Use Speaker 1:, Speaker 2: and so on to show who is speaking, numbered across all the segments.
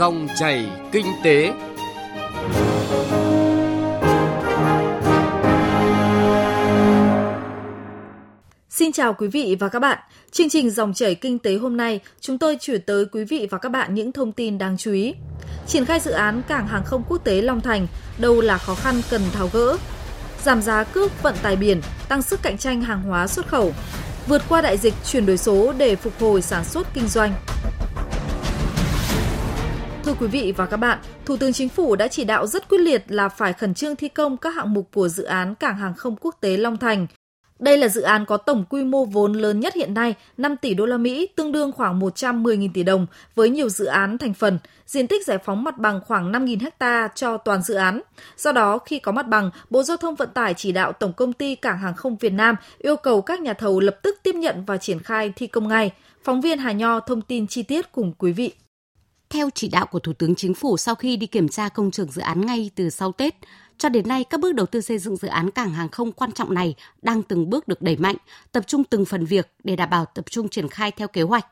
Speaker 1: Dòng chảy kinh tế.
Speaker 2: Xin chào quý vị và các bạn. Chương trình Dòng chảy kinh tế hôm nay, chúng tôi chuyển tới quý vị và các bạn những thông tin đáng chú ý. Triển khai dự án cảng hàng không quốc tế Long Thành, đâu là khó khăn cần tháo gỡ. Giảm giá cước vận tải biển, tăng sức cạnh tranh hàng hóa xuất khẩu. Vượt qua đại dịch chuyển đổi số để phục hồi sản xuất kinh doanh. Thưa quý vị và các bạn, Thủ tướng Chính phủ đã chỉ đạo rất quyết liệt là phải khẩn trương thi công các hạng mục của dự án Cảng hàng không quốc tế Long Thành. Đây là dự án có tổng quy mô vốn lớn nhất hiện nay, 5 tỷ đô la Mỹ, tương đương khoảng 110.000 tỷ đồng, với nhiều dự án thành phần, diện tích giải phóng mặt bằng khoảng 5.000 ha cho toàn dự án. Do đó, khi có mặt bằng, Bộ Giao thông Vận tải chỉ đạo Tổng công ty Cảng hàng không Việt Nam yêu cầu các nhà thầu lập tức tiếp nhận và triển khai thi công ngay. Phóng viên Hà Nho thông tin chi tiết cùng quý vị.
Speaker 3: Theo chỉ đạo của Thủ tướng Chính phủ sau khi đi kiểm tra công trường dự án ngay từ sau Tết, cho đến nay, các bước đầu tư xây dựng dự án cảng hàng không quan trọng này đang từng bước được đẩy mạnh, tập trung từng phần việc để đảm bảo tập trung triển khai theo kế hoạch.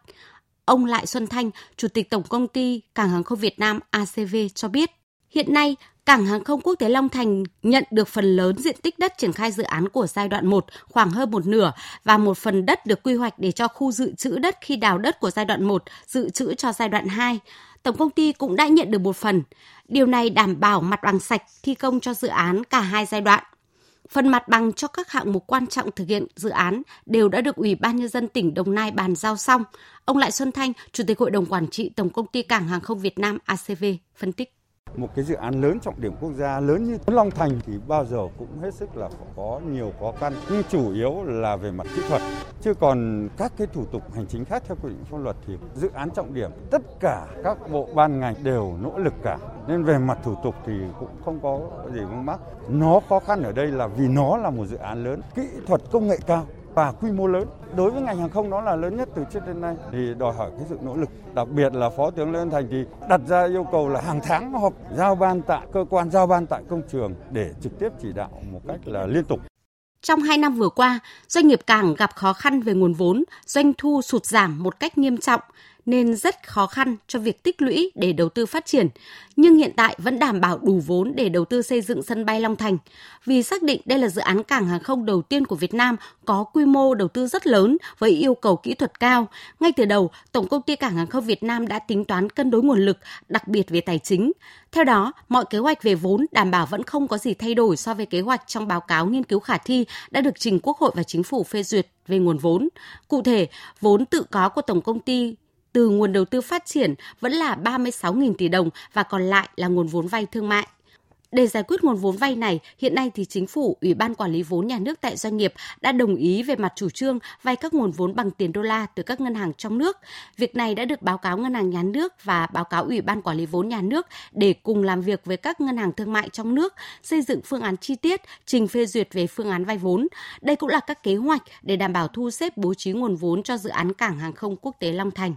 Speaker 3: Ông Lại Xuân Thanh, Chủ tịch Tổng công ty Cảng hàng không Việt Nam ACV cho biết, hiện nay Cảng hàng không quốc tế Long Thành nhận được phần lớn diện tích đất triển khai dự án của giai đoạn 1 khoảng hơn một nửa và một phần đất được quy hoạch để cho khu dự trữ đất khi đào đất của giai đoạn 1 dự trữ cho giai đoạn 2. Tổng công ty cũng đã nhận được một phần. Điều này đảm bảo mặt bằng sạch thi công cho dự án cả hai giai đoạn. Phần mặt bằng cho các hạng mục quan trọng thực hiện dự án đều đã được Ủy ban Nhân dân tỉnh Đồng Nai bàn giao xong. Ông Lại Xuân Thanh, Chủ tịch Hội đồng Quản trị Tổng công ty Cảng hàng không Việt Nam ACV phân tích
Speaker 4: một cái dự án lớn trọng điểm quốc gia, lớn như Long Thành thì bao giờ cũng hết sức là có nhiều khó khăn. Nhưng chủ yếu là về mặt kỹ thuật. Chứ còn các cái thủ tục hành chính khác theo quy định pháp luật thì dự án trọng điểm, tất cả các bộ ban ngành đều nỗ lực cả. Nên về mặt thủ tục thì cũng không có gì vướng mắc. Nó khó khăn ở đây là vì nó là một dự án lớn, kỹ thuật công nghệ cao và quy mô lớn. Đối với ngành hàng không đó là lớn nhất từ trước đến nay thì đòi hỏi cái sự nỗ lực. Đặc biệt là Phó tướng Lê Văn Thành thì đặt ra yêu cầu là hàng tháng họp giao ban tại cơ quan giao ban tại công trường để trực tiếp chỉ đạo một cách là liên tục.
Speaker 3: Trong 2 năm vừa qua, doanh nghiệp cảng gặp khó khăn về nguồn vốn, doanh thu sụt giảm một cách nghiêm trọng nên rất khó khăn cho việc tích lũy để đầu tư phát triển, nhưng hiện tại vẫn đảm bảo đủ vốn để đầu tư xây dựng sân bay Long Thành. Vì xác định đây là dự án cảng hàng không đầu tiên của Việt Nam có quy mô đầu tư rất lớn với yêu cầu kỹ thuật cao. Ngay từ đầu, Tổng công ty Cảng hàng không Việt Nam đã tính toán cân đối nguồn lực, đặc biệt về tài chính. Theo đó, mọi kế hoạch về vốn đảm bảo vẫn không có gì thay đổi so với kế hoạch trong báo cáo nghiên cứu khả thi đã được trình Quốc hội và Chính phủ phê duyệt về nguồn vốn. Cụ thể, vốn tự có của Tổng công ty từ nguồn đầu tư phát triển vẫn là 36.000 tỷ đồng và còn lại là nguồn vốn vay thương mại. Để giải quyết nguồn vốn vay này, hiện nay thì chính phủ, Ủy ban quản lý vốn nhà nước tại doanh nghiệp đã đồng ý về mặt chủ trương vay các nguồn vốn bằng tiền đô la từ các ngân hàng trong nước. Việc này đã được báo cáo ngân hàng nhà nước và báo cáo Ủy ban quản lý vốn nhà nước để cùng làm việc với các ngân hàng thương mại trong nước, xây dựng phương án chi tiết, trình phê duyệt về phương án vay vốn. Đây cũng là các kế hoạch để đảm bảo thu xếp bố trí nguồn vốn cho dự án cảng hàng không quốc tế Long Thành.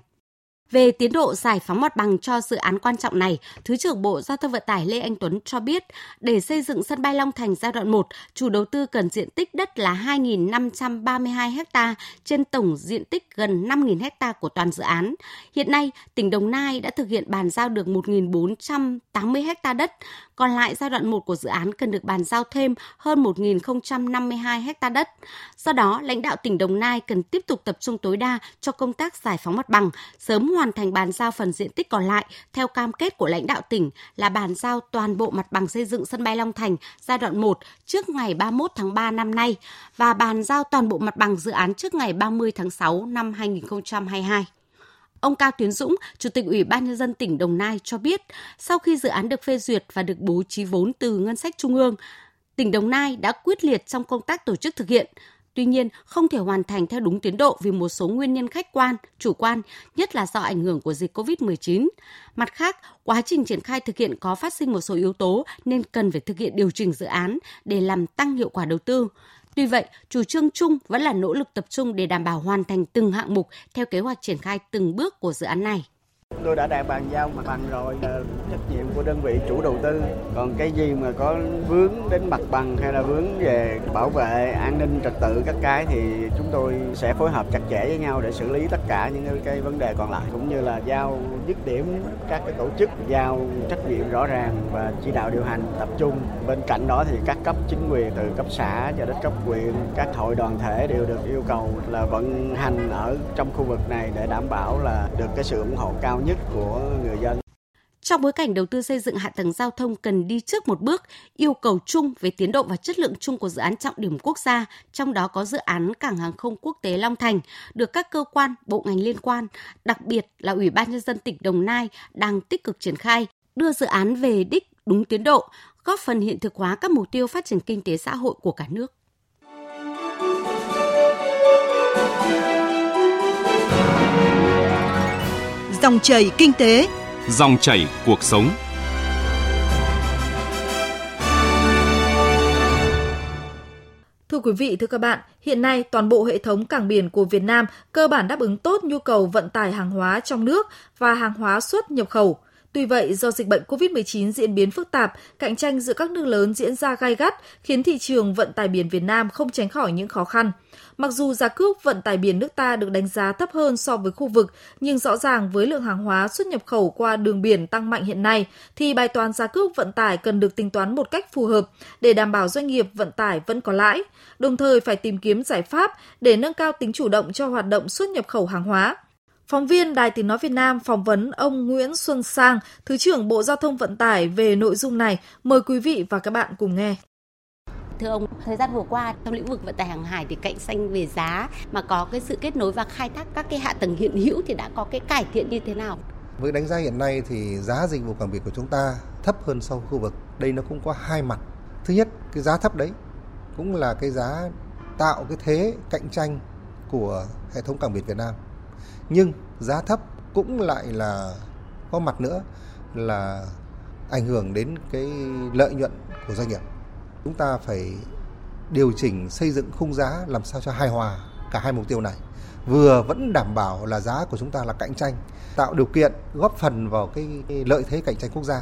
Speaker 3: Về tiến độ giải phóng mặt bằng cho dự án quan trọng này, Thứ trưởng Bộ Giao thông Vận tải Lê Anh Tuấn cho biết, để xây dựng sân bay Long Thành giai đoạn 1, chủ đầu tư cần diện tích đất là 2.532 ha trên tổng diện tích gần 5.000 ha của toàn dự án. Hiện nay, tỉnh Đồng Nai đã thực hiện bàn giao được 1.480 ha đất, còn lại giai đoạn 1 của dự án cần được bàn giao thêm hơn 1.052 ha đất. Do đó, lãnh đạo tỉnh Đồng Nai cần tiếp tục tập trung tối đa cho công tác giải phóng mặt bằng, sớm hoàn hoàn thành bàn giao phần diện tích còn lại theo cam kết của lãnh đạo tỉnh là bàn giao toàn bộ mặt bằng xây dựng sân bay Long Thành giai đoạn 1 trước ngày 31 tháng 3 năm nay và bàn giao toàn bộ mặt bằng dự án trước ngày 30 tháng 6 năm 2022. Ông Cao Tiến Dũng, Chủ tịch Ủy ban Nhân dân tỉnh Đồng Nai cho biết, sau khi dự án được phê duyệt và được bố trí vốn từ ngân sách trung ương, tỉnh Đồng Nai đã quyết liệt trong công tác tổ chức thực hiện. Tuy nhiên, không thể hoàn thành theo đúng tiến độ vì một số nguyên nhân khách quan, chủ quan, nhất là do ảnh hưởng của dịch COVID-19. Mặt khác, quá trình triển khai thực hiện có phát sinh một số yếu tố nên cần phải thực hiện điều chỉnh dự án để làm tăng hiệu quả đầu tư. Tuy vậy, chủ trương chung vẫn là nỗ lực tập trung để đảm bảo hoàn thành từng hạng mục theo kế hoạch triển khai từng bước của dự án này
Speaker 5: chúng tôi đã đạt bàn giao mặt bằng rồi trách nhiệm của đơn vị chủ đầu tư. Còn cái gì mà có vướng đến mặt bằng hay là vướng về bảo vệ an ninh trật tự các cái thì chúng tôi sẽ phối hợp chặt chẽ với nhau để xử lý tất cả những cái vấn đề còn lại, cũng như là giao dứt điểm các cái tổ chức, giao trách nhiệm rõ ràng và chỉ đạo điều hành tập trung. Bên cạnh đó thì các cấp chính quyền từ cấp xã cho đến cấp huyện, các hội đoàn thể đều được yêu cầu là vận hành ở trong khu vực này để đảm bảo là được cái sự ủng hộ cao nhất nhất của người dân
Speaker 3: trong bối cảnh đầu tư xây dựng hạ tầng giao thông cần đi trước một bước, yêu cầu chung về tiến độ và chất lượng chung của dự án trọng điểm quốc gia, trong đó có dự án cảng hàng không quốc tế Long Thành, được các cơ quan, bộ ngành liên quan, đặc biệt là Ủy ban nhân dân tỉnh Đồng Nai đang tích cực triển khai, đưa dự án về đích đúng tiến độ, góp phần hiện thực hóa các mục tiêu phát triển kinh tế xã hội của cả nước.
Speaker 6: Dòng chảy kinh tế,
Speaker 1: dòng chảy cuộc sống.
Speaker 2: Thưa quý vị, thưa các bạn, hiện nay toàn bộ hệ thống cảng biển của Việt Nam cơ bản đáp ứng tốt nhu cầu vận tải hàng hóa trong nước và hàng hóa xuất nhập khẩu. Tuy vậy, do dịch bệnh COVID-19 diễn biến phức tạp, cạnh tranh giữa các nước lớn diễn ra gai gắt, khiến thị trường vận tải biển Việt Nam không tránh khỏi những khó khăn. Mặc dù giá cước vận tải biển nước ta được đánh giá thấp hơn so với khu vực, nhưng rõ ràng với lượng hàng hóa xuất nhập khẩu qua đường biển tăng mạnh hiện nay, thì bài toán giá cước vận tải cần được tính toán một cách phù hợp để đảm bảo doanh nghiệp vận tải vẫn có lãi, đồng thời phải tìm kiếm giải pháp để nâng cao tính chủ động cho hoạt động xuất nhập khẩu hàng hóa. Phóng viên Đài Tiếng Nói Việt Nam phỏng vấn ông Nguyễn Xuân Sang, Thứ trưởng Bộ Giao thông Vận tải về nội dung này. Mời quý vị và các bạn cùng nghe.
Speaker 3: Thưa ông, thời gian vừa qua trong lĩnh vực vận tải hàng hải thì cạnh tranh về giá mà có cái sự kết nối và khai thác các cái hạ tầng hiện hữu thì đã có cái cải thiện như thế nào?
Speaker 7: Với đánh giá hiện nay thì giá dịch vụ cảng biển của chúng ta thấp hơn so với khu vực. Đây nó cũng có hai mặt. Thứ nhất, cái giá thấp đấy cũng là cái giá tạo cái thế cạnh tranh của hệ thống cảng biển Việt Nam nhưng giá thấp cũng lại là có mặt nữa là ảnh hưởng đến cái lợi nhuận của doanh nghiệp. Chúng ta phải điều chỉnh xây dựng khung giá làm sao cho hài hòa cả hai mục tiêu này. Vừa vẫn đảm bảo là giá của chúng ta là cạnh tranh, tạo điều kiện góp phần vào cái lợi thế cạnh tranh quốc gia.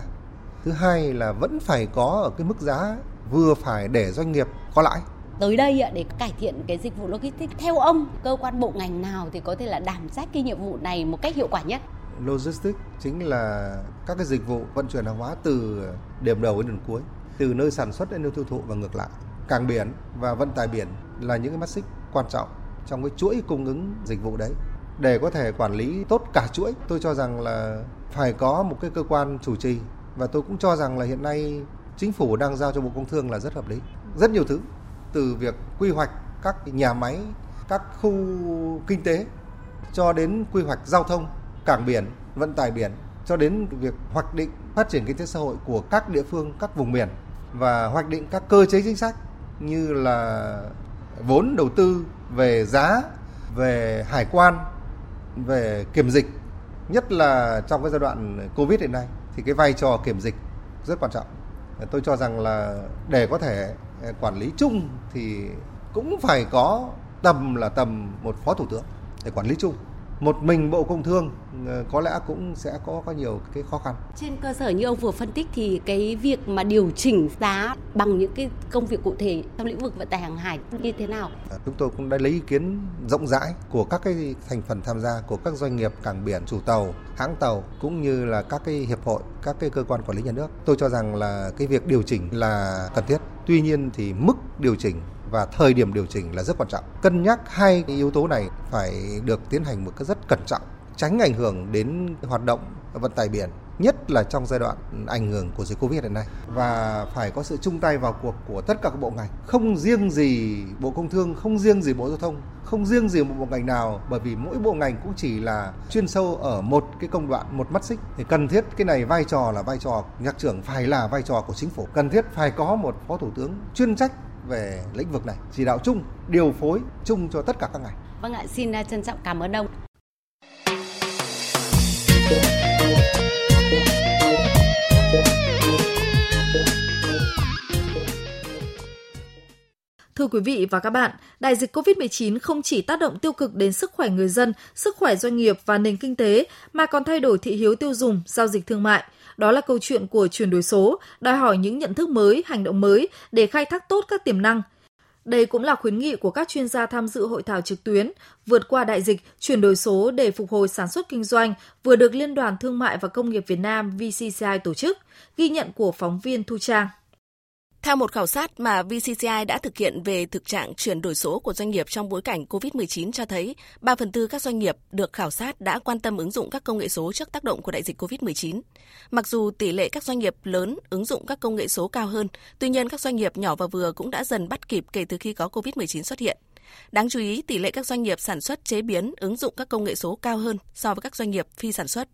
Speaker 7: Thứ hai là vẫn phải có ở cái mức giá vừa phải để doanh nghiệp có lãi
Speaker 3: tới đây để cải thiện cái dịch vụ logistics. Theo ông, cơ quan bộ ngành nào thì có thể là đảm trách cái nhiệm vụ này một cách hiệu quả nhất?
Speaker 7: Logistics chính là các cái dịch vụ vận chuyển hàng hóa từ điểm đầu đến điểm cuối, từ nơi sản xuất đến nơi tiêu thụ và ngược lại. Cảng biển và vận tải biển là những cái mắt xích quan trọng trong cái chuỗi cung ứng dịch vụ đấy. Để có thể quản lý tốt cả chuỗi, tôi cho rằng là phải có một cái cơ quan chủ trì. Và tôi cũng cho rằng là hiện nay chính phủ đang giao cho bộ công thương là rất hợp lý. Rất nhiều thứ từ việc quy hoạch các nhà máy, các khu kinh tế cho đến quy hoạch giao thông, cảng biển, vận tải biển cho đến việc hoạch định phát triển kinh tế xã hội của các địa phương, các vùng miền và hoạch định các cơ chế chính sách như là vốn đầu tư về giá, về hải quan, về kiểm dịch, nhất là trong cái giai đoạn Covid hiện nay thì cái vai trò kiểm dịch rất quan trọng. Tôi cho rằng là để có thể quản lý chung thì cũng phải có tầm là tầm một phó thủ tướng để quản lý chung một mình bộ công thương ờ, có lẽ cũng sẽ có có nhiều cái khó khăn.
Speaker 3: Trên cơ sở như ông vừa phân tích thì cái việc mà điều chỉnh giá bằng những cái công việc cụ thể trong lĩnh vực vận tải hàng hải như thế nào?
Speaker 7: À, chúng tôi cũng đã lấy ý kiến rộng rãi của các cái thành phần tham gia của các doanh nghiệp cảng biển, chủ tàu, hãng tàu cũng như là các cái hiệp hội, các cái cơ quan quản lý nhà nước. Tôi cho rằng là cái việc điều chỉnh là cần thiết. Tuy nhiên thì mức điều chỉnh và thời điểm điều chỉnh là rất quan trọng. Cân nhắc hai yếu tố này phải được tiến hành một cách rất cẩn trọng, tránh ảnh hưởng đến hoạt động vận tải biển nhất là trong giai đoạn ảnh hưởng của dịch Covid hiện nay và phải có sự chung tay vào cuộc của tất cả các bộ ngành, không riêng gì Bộ Công Thương, không riêng gì Bộ Giao thông, không riêng gì một bộ ngành nào bởi vì mỗi bộ ngành cũng chỉ là chuyên sâu ở một cái công đoạn, một mắt xích thì cần thiết cái này vai trò là vai trò nhạc trưởng phải là vai trò của chính phủ, cần thiết phải có một phó thủ tướng chuyên trách về lĩnh vực này, chỉ đạo chung, điều phối chung cho tất cả các ngành.
Speaker 3: Vâng ạ, xin trân trọng cảm ơn ông.
Speaker 2: Thưa quý vị và các bạn, đại dịch COVID-19 không chỉ tác động tiêu cực đến sức khỏe người dân, sức khỏe doanh nghiệp và nền kinh tế, mà còn thay đổi thị hiếu tiêu dùng, giao dịch thương mại. Đó là câu chuyện của chuyển đổi số, đòi hỏi những nhận thức mới, hành động mới để khai thác tốt các tiềm năng. Đây cũng là khuyến nghị của các chuyên gia tham dự hội thảo trực tuyến vượt qua đại dịch, chuyển đổi số để phục hồi sản xuất kinh doanh vừa được Liên đoàn Thương mại và Công nghiệp Việt Nam VCCI tổ chức, ghi nhận của phóng viên Thu Trang.
Speaker 8: Theo một khảo sát mà VCCI đã thực hiện về thực trạng chuyển đổi số của doanh nghiệp trong bối cảnh COVID-19 cho thấy, 3 phần tư các doanh nghiệp được khảo sát đã quan tâm ứng dụng các công nghệ số trước tác động của đại dịch COVID-19. Mặc dù tỷ lệ các doanh nghiệp lớn ứng dụng các công nghệ số cao hơn, tuy nhiên các doanh nghiệp nhỏ và vừa cũng đã dần bắt kịp kể từ khi có COVID-19 xuất hiện. Đáng chú ý, tỷ lệ các doanh nghiệp sản xuất chế biến ứng dụng các công nghệ số cao hơn so với các doanh nghiệp phi sản xuất.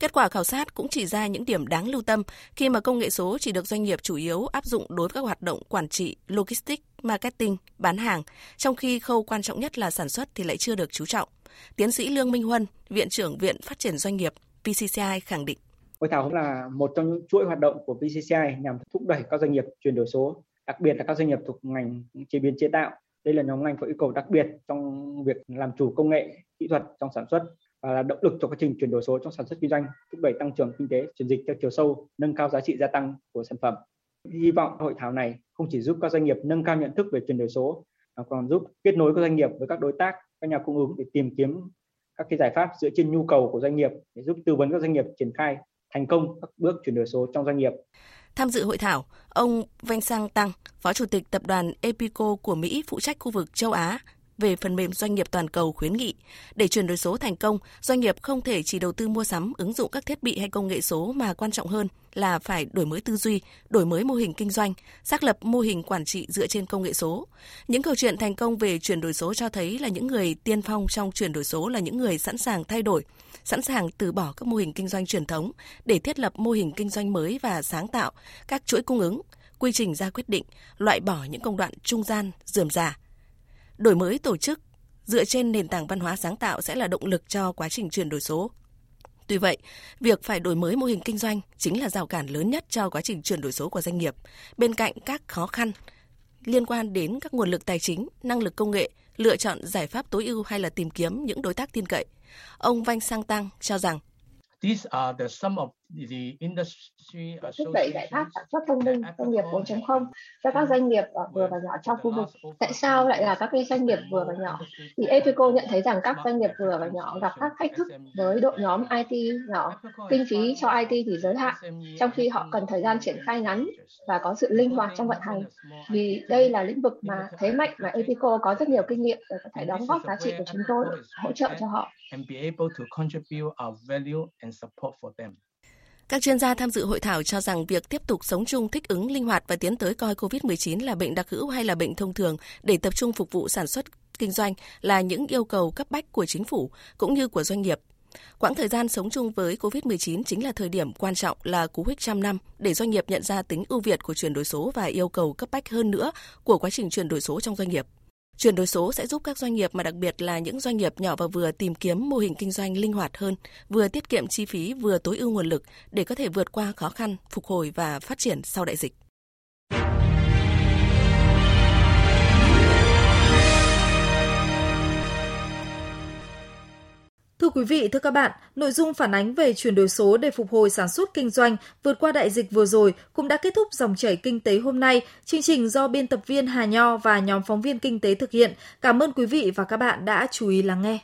Speaker 8: Kết quả khảo sát cũng chỉ ra những điểm đáng lưu tâm khi mà công nghệ số chỉ được doanh nghiệp chủ yếu áp dụng đối với các hoạt động quản trị, logistics, marketing, bán hàng, trong khi khâu quan trọng nhất là sản xuất thì lại chưa được chú trọng. Tiến sĩ Lương Minh Huân, Viện trưởng Viện Phát triển Doanh nghiệp PCCI khẳng định.
Speaker 9: Hội thảo cũng là một trong những chuỗi hoạt động của PCCI nhằm thúc đẩy các doanh nghiệp chuyển đổi số, đặc biệt là các doanh nghiệp thuộc ngành chế biến chế tạo. Đây là nhóm ngành có yêu cầu đặc biệt trong việc làm chủ công nghệ, kỹ thuật trong sản xuất và là động lực cho quá trình chuyển đổi số trong sản xuất kinh doanh, thúc đẩy tăng trưởng kinh tế, chuyển dịch theo chiều sâu, nâng cao giá trị gia tăng của sản phẩm. Hy vọng hội thảo này không chỉ giúp các doanh nghiệp nâng cao nhận thức về chuyển đổi số, mà còn giúp kết nối các doanh nghiệp với các đối tác, các nhà cung ứng để tìm kiếm các cái giải pháp dựa trên nhu cầu của doanh nghiệp để giúp tư vấn các doanh nghiệp triển khai thành công các bước chuyển đổi số trong doanh nghiệp.
Speaker 8: Tham dự hội thảo, ông Vanh Sang Tăng, Phó Chủ tịch Tập đoàn Epico của Mỹ phụ trách khu vực châu Á, về phần mềm doanh nghiệp toàn cầu khuyến nghị, để chuyển đổi số thành công, doanh nghiệp không thể chỉ đầu tư mua sắm, ứng dụng các thiết bị hay công nghệ số mà quan trọng hơn là phải đổi mới tư duy, đổi mới mô hình kinh doanh, xác lập mô hình quản trị dựa trên công nghệ số. Những câu chuyện thành công về chuyển đổi số cho thấy là những người tiên phong trong chuyển đổi số là những người sẵn sàng thay đổi, sẵn sàng từ bỏ các mô hình kinh doanh truyền thống để thiết lập mô hình kinh doanh mới và sáng tạo, các chuỗi cung ứng, quy trình ra quyết định, loại bỏ những công đoạn trung gian, dườm già đổi mới tổ chức dựa trên nền tảng văn hóa sáng tạo sẽ là động lực cho quá trình chuyển đổi số. Tuy vậy, việc phải đổi mới mô hình kinh doanh chính là rào cản lớn nhất cho quá trình chuyển đổi số của doanh nghiệp. Bên cạnh các khó khăn liên quan đến các nguồn lực tài chính, năng lực công nghệ, lựa chọn giải pháp tối ưu hay là tìm kiếm những đối tác tin cậy. Ông Vanh Sang Tăng cho rằng
Speaker 10: Thúc đẩy giải pháp sản xuất thông minh công nghiệp 4.0 cho các doanh nghiệp vừa và nhỏ trong khu vực. Tại sao lại là các cái doanh nghiệp vừa và nhỏ? Thì Epico nhận thấy rằng các doanh nghiệp vừa và nhỏ gặp các thách thức với đội nhóm IT nhỏ, kinh phí cho IT thì giới hạn, trong khi họ cần thời gian triển khai ngắn và có sự linh hoạt trong vận hành. Vì đây là lĩnh vực mà thế mạnh mà Epico có rất nhiều kinh nghiệm để có thể đóng góp giá trị của chúng tôi, hỗ trợ cho họ.
Speaker 8: Các chuyên gia tham dự hội thảo cho rằng việc tiếp tục sống chung thích ứng linh hoạt và tiến tới coi COVID-19 là bệnh đặc hữu hay là bệnh thông thường để tập trung phục vụ sản xuất, kinh doanh là những yêu cầu cấp bách của chính phủ cũng như của doanh nghiệp. Quãng thời gian sống chung với COVID-19 chính là thời điểm quan trọng, là cú hích trăm năm để doanh nghiệp nhận ra tính ưu việt của chuyển đổi số và yêu cầu cấp bách hơn nữa của quá trình chuyển đổi số trong doanh nghiệp. Chuyển đổi số sẽ giúp các doanh nghiệp mà đặc biệt là những doanh nghiệp nhỏ và vừa tìm kiếm mô hình kinh doanh linh hoạt hơn, vừa tiết kiệm chi phí vừa tối ưu nguồn lực để có thể vượt qua khó khăn, phục hồi và phát triển sau đại dịch.
Speaker 2: Thưa quý vị, thưa các bạn, nội dung phản ánh về chuyển đổi số để phục hồi sản xuất kinh doanh vượt qua đại dịch vừa rồi cũng đã kết thúc dòng chảy kinh tế hôm nay. Chương trình do biên tập viên Hà Nho và nhóm phóng viên kinh tế thực hiện. Cảm ơn quý vị và các bạn đã chú ý lắng nghe.